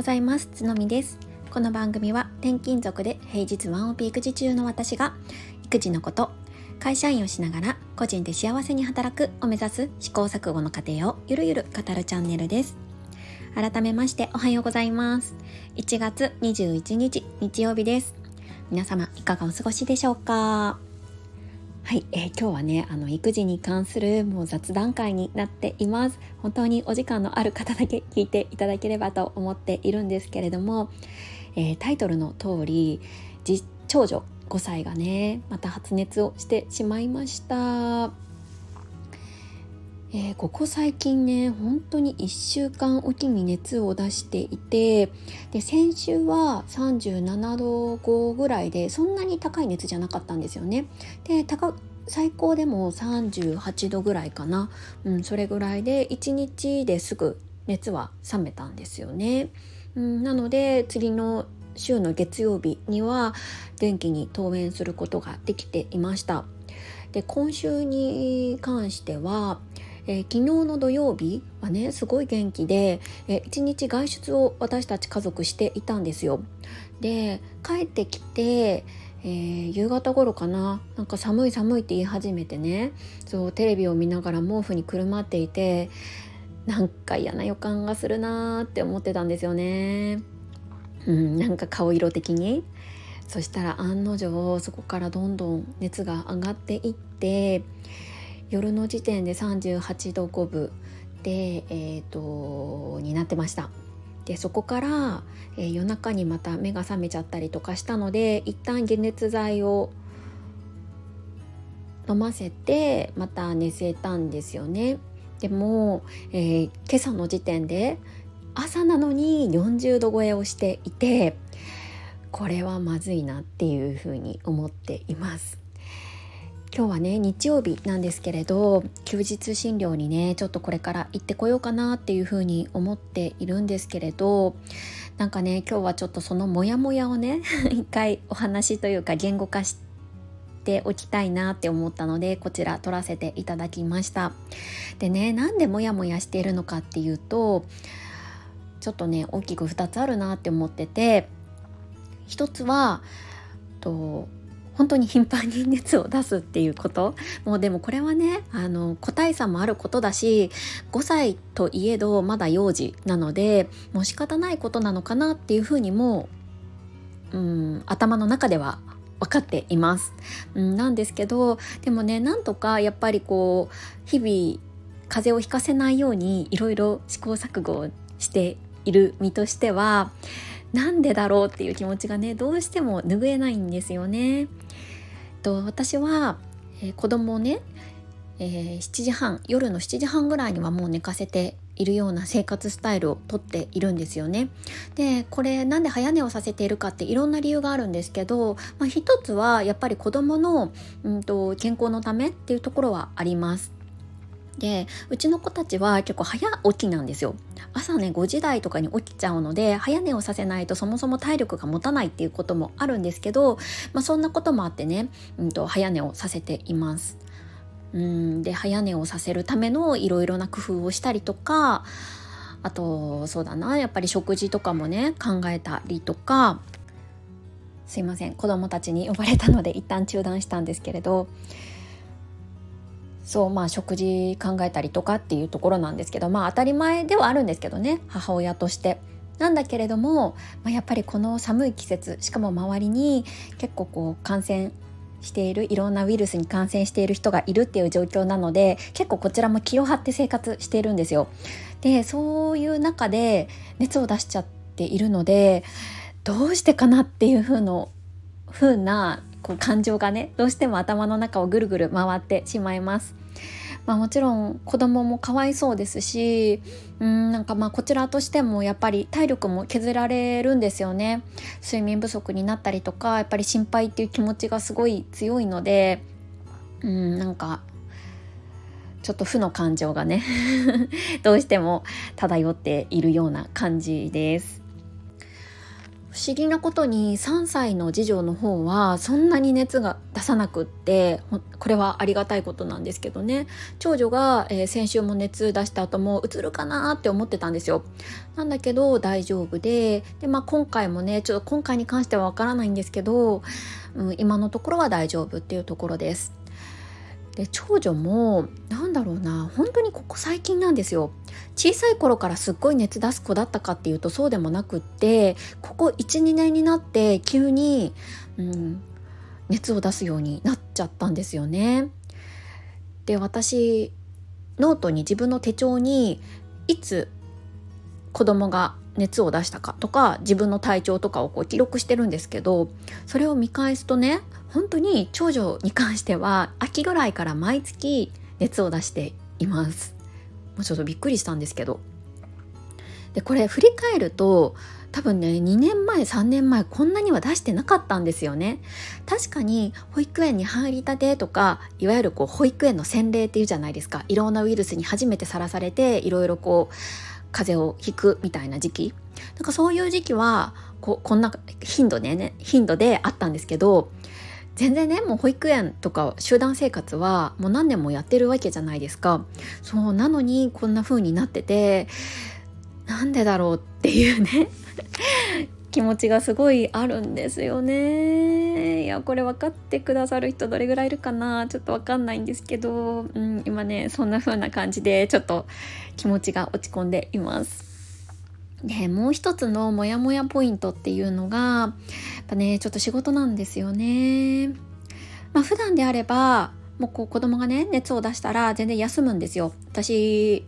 ございます。つのみです。この番組は転勤族で平日ワンオペ育児中の私が育児のこと会社員をしながら個人で幸せに働くを目指す試行錯誤の過程をゆるゆる語るチャンネルです。改めましておはようございます。1月21日日曜日です。皆様いかがお過ごしでしょうか？はい、えー、今日はねあの育児に関するもう雑談会になっています。本当にお時間のある方だけ聞いていただければと思っているんですけれども、えー、タイトルの通り長女5歳がねまた発熱をしてしまいました。えー、ここ最近ね本当に1週間おきに熱を出していてで先週は37度5ぐらいでそんなに高い熱じゃなかったんですよね。で最高でも38度ぐらいかな、うん、それぐらいで1日ですぐ熱は冷めたんですよね。うん、なので次の週の月曜日には元気に登園することができていました。で今週に関してはえー、昨日の土曜日はねすごい元気で、えー、一日外出を私たち家族していたんですよ。で帰ってきて、えー、夕方頃かななんか寒い寒いって言い始めてねそうテレビを見ながら毛布にくるまっていてなんか嫌な予感がするなーって思ってたんですよね。うん、なんか顔色的にそしたら案の定そこからどんどん熱が上がっていって夜の時点で38度5分で、えーと、になってました。でそこから、えー、夜中にまた目が覚めちゃったりとかしたので一旦解熱剤を飲ませてまた寝せたんですよね。でも、えー、今朝の時点で朝なのに40度超えをしていてこれはまずいなっていうふうに思っています。今日はね日曜日なんですけれど休日診療にねちょっとこれから行ってこようかなっていうふうに思っているんですけれどなんかね今日はちょっとそのモヤモヤをね 一回お話というか言語化しておきたいなって思ったのでこちら撮らせていただきました。でねなんでモヤモヤしているのかっていうとちょっとね大きく2つあるなって思ってて一つはと本当に頻繁に熱を出すっていうこと。もうでもこれはねあの個体差もあることだし5歳といえどまだ幼児なのでもう仕方ないことなのかなっていうふうにもうん頭の中では分かっています、うん、なんですけどでもねなんとかやっぱりこう日々風邪をひかせないようにいろいろ試行錯誤をしている身としてはなんでだろうっていう気持ちがねどうしても拭えないんですよね。と私は、えー、子供をね、えー、7時半夜の7時半ぐらいにはもう寝かせているような生活スタイルをとっているんですよね。でこれなんで早寝をさせているかっていろんな理由があるんですけど、まあ、一つはやっぱり子供の、うんと健康のためっていうところはあります。でうちの子たちは結構早起きなんですよ。朝ね5時台とかに起きちゃうので早寝をさせないとそもそも体力が持たないっていうこともあるんですけど、まあ、そんなこともあってね、うんと、早寝をさせています。うんで早寝をさせるためのいろいろな工夫をしたりとかあとそうだなやっぱり食事とかもね考えたりとか。すいません子供たちに呼ばれたので一旦中断したんですけれど。そうまあ食事考えたりとかっていうところなんですけどまあ当たり前ではあるんですけどね母親として。なんだけれども、まあ、やっぱりこの寒い季節しかも周りに結構こう感染しているいろんなウイルスに感染している人がいるっていう状況なので結構こちらも気を張って生活しているんですよ。でそういう中で熱を出しちゃっているのでどうしてかなっていう風の風なこう感情がねどうしても頭の中をぐるぐる回ってしまいます。まあ、もちろん子供もかわいそうですしうんなんかまあこちらとしてもやっぱり体力も削られるんですよね睡眠不足になったりとかやっぱり心配っていう気持ちがすごい強いのでうんなんかちょっと負の感情がね どうしても漂っているような感じです。不思議なことに3歳の次女の方はそんなに熱が出さなくってこれはありがたいことなんですけどね。長女が、えー、先週も熱出した後もうつるかなって思ってたんですよ。なんだけど大丈夫でで、まあ、今回もねちょっと今回に関してはわからないんですけど、うん、今のところは大丈夫っていうところです。で長女もなんだろうな本当にここ最近なんですよ小さい頃からすっごい熱出す子だったかっていうとそうでもなくってここ12年になって急に、うん、熱を出すようになっちゃったんですよね。で私ノートに自分の手帳にいつ子供が熱を出したかとか自分の体調とかをこう記録してるんですけどそれを見返すとね本当に長女に関しては秋ぐらいから毎月熱を出しています。もうちょっとびっくりしたんですけど。でこれ振り返ると多分ね2年前3年前こんなには出してなかったんですよね。確かに保育園に入りたてとかいわゆるこう保育園の洗礼っていうじゃないですか。いろんなウイルスに初めてさらされていろいろこう風邪をひくみたいな時期。なんかそういう時期はここんな頻度ね頻度であったんですけど全然ねもう保育園とか集団生活はもう何年もやってるわけじゃないですか。そうなのにこんな風になっててなんでだろうっていうね 気持ちがすごいあるんですよね。いやこれ分かってくださる人どれぐらいいるかな？ちょっと分かんないんですけど、うん、今ねそんな風な感じでちょっと気持ちが落ち込んでいます。でもう一つのモヤモヤポイントっていうのがやっぱねちょっと仕事なんですよね。まあ普段であればもうこう子供がね熱を出したら全然休むんですよ。私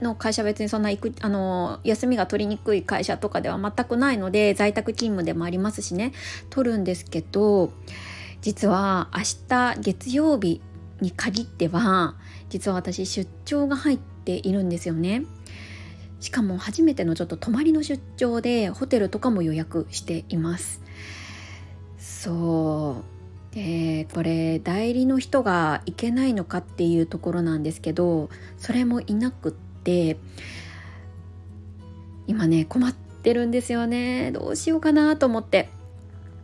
の会社別にそんな行くあの休みが取りにくい会社とかでは全くないので在宅勤務でもありますしね。取るんですけど実は明日月曜日に限っては実は私出張が入っているんですよね。しかも初めてのちょっと泊まりの出張でホテルとかも予約しています。そう。でこれ代理の人が行けないのかっていうところなんですけどそれもいなくって今ね困ってるんですよね。どうしようかなと思って。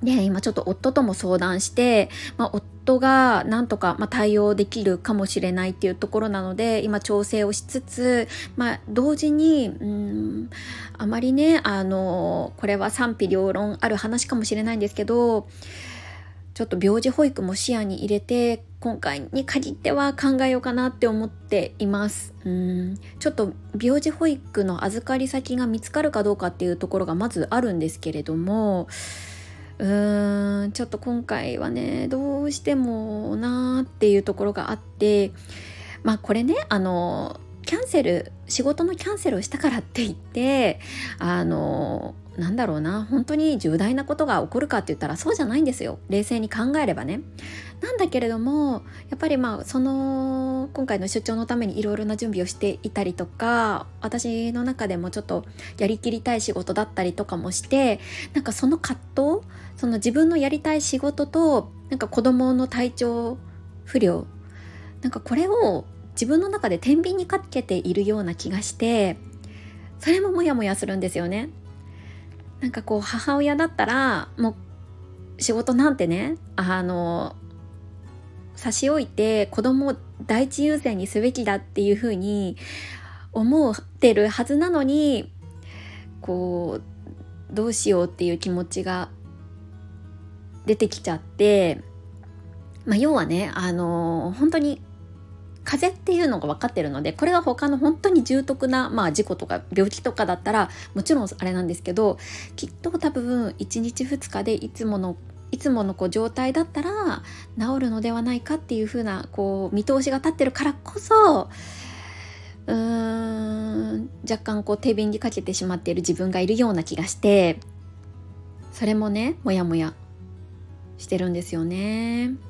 で今ちょっと夫とも相談して、まあ、夫がなんとか、まあ、対応できるかもしれないっていうところなので今調整をしつつ、まあ、同時にうんあまりねあのこれは賛否両論ある話かもしれないんですけどちょっと病児保育も視野に入れて今回に限っては考えようかなって思っています。うん。ちょっと病児保育の預かり先が見つかるかどうかっていうところがまずあるんですけれどもうーんちょっと今回はねどうしてもなーっていうところがあってまあこれねあのキャンセル仕事のキャンセルをしたからって言ってあのなんだろうな本当に重大なことが起こるかって言ったらそうじゃないんですよ冷静に考えればね。なんだけれどもやっぱりまあその今回の出張のためにいろいろな準備をしていたりとか私の中でもちょっとやりきりたい仕事だったりとかもしてなんかその葛藤その自分のやりたい仕事となんか子供の体調不良なんかこれを自分の中で天秤にかけているような気がしてそれもモヤモヤするんですよね。なんかこう母親だったらもう仕事なんてねあの差し置いて子供を第一優先にすべきだっていうふうに思ってるはずなのにこうどうしようっていう気持ちが出てきちゃって、まあ、要はねあの本当に風邪っていうのが分かってるのでこれが他の本当に重篤な、まあ、事故とか病気とかだったらもちろんあれなんですけどきっと多分1日2日でいつものいつものこう状態だったら治るのではないかっていう風なこう見通しが立ってるからこそうーん若干こう手秤にかけてしまっている自分がいるような気がしてそれもねモヤモヤしてるんですよね。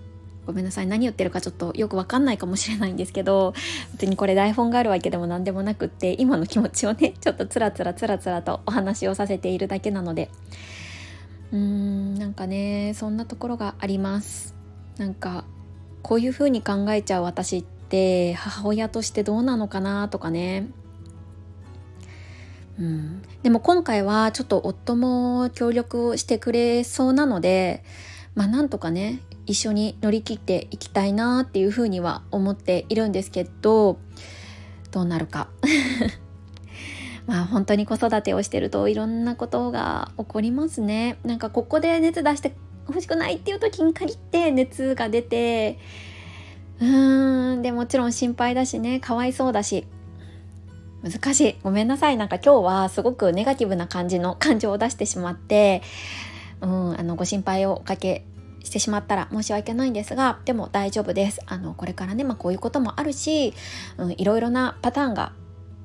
ごめんなさい。何言ってるかちょっとよくわかんないかもしれないんですけど別にこれ台本があるわけでも何でもなくって今の気持ちをねちょっとつらつらつらつらとお話をさせているだけなので。うーんなんかねそんなところがあります。なんかこういう風に考えちゃう私って母親としてどうなのかなとかね。うん、でも今回はちょっと夫も協力をしてくれそうなのでまあなんとかね一緒に乗り切っていきたいなっていうふうには思っているんですけどどうなるか。まあ本当に子育てをしてるといろんなことが起こりますね。なんかここで熱出して欲しくないっていう時に限って熱が出てうーんでもちろん心配だしねかわいそうだし。難しい。ごめんなさい。なんか今日はすごくネガティブな感じの感情を出してしまってうんあのご心配をおかけしてしまったら申し訳ないんですがでも大丈夫です。あのこれからね、まあ、こういうこともあるし、うん、いろいろなパターンが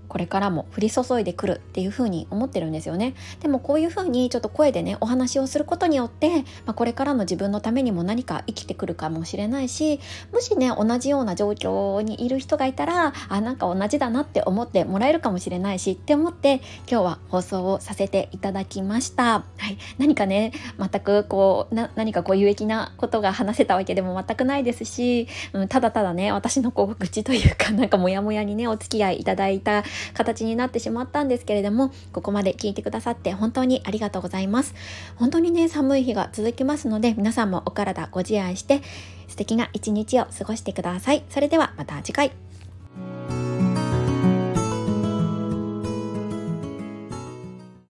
これからも降り注いでくるっていうふに思ってるんですよね。でもこういうふうにちょっと声でねお話をすることによって、まあ、これからの自分のためにも何か生きてくるかもしれないしもしね同じような状況にいる人がいたらあなんか同じだなって思ってもらえるかもしれないしって思って今日は放送をさせていただきました、はい、何かね全くこうな何かこう有益なことが話せたわけでも全くないですし、うん、ただただね私のこう愚痴というかなんかモヤモヤにねお付き合いいただいた形になってしまったんですけれどもここまで聞いてくださって本当にありがとうございます。本当にね寒い日が続きますので皆さんもお体ご自愛して素敵な一日を過ごしてください。それではまた次回。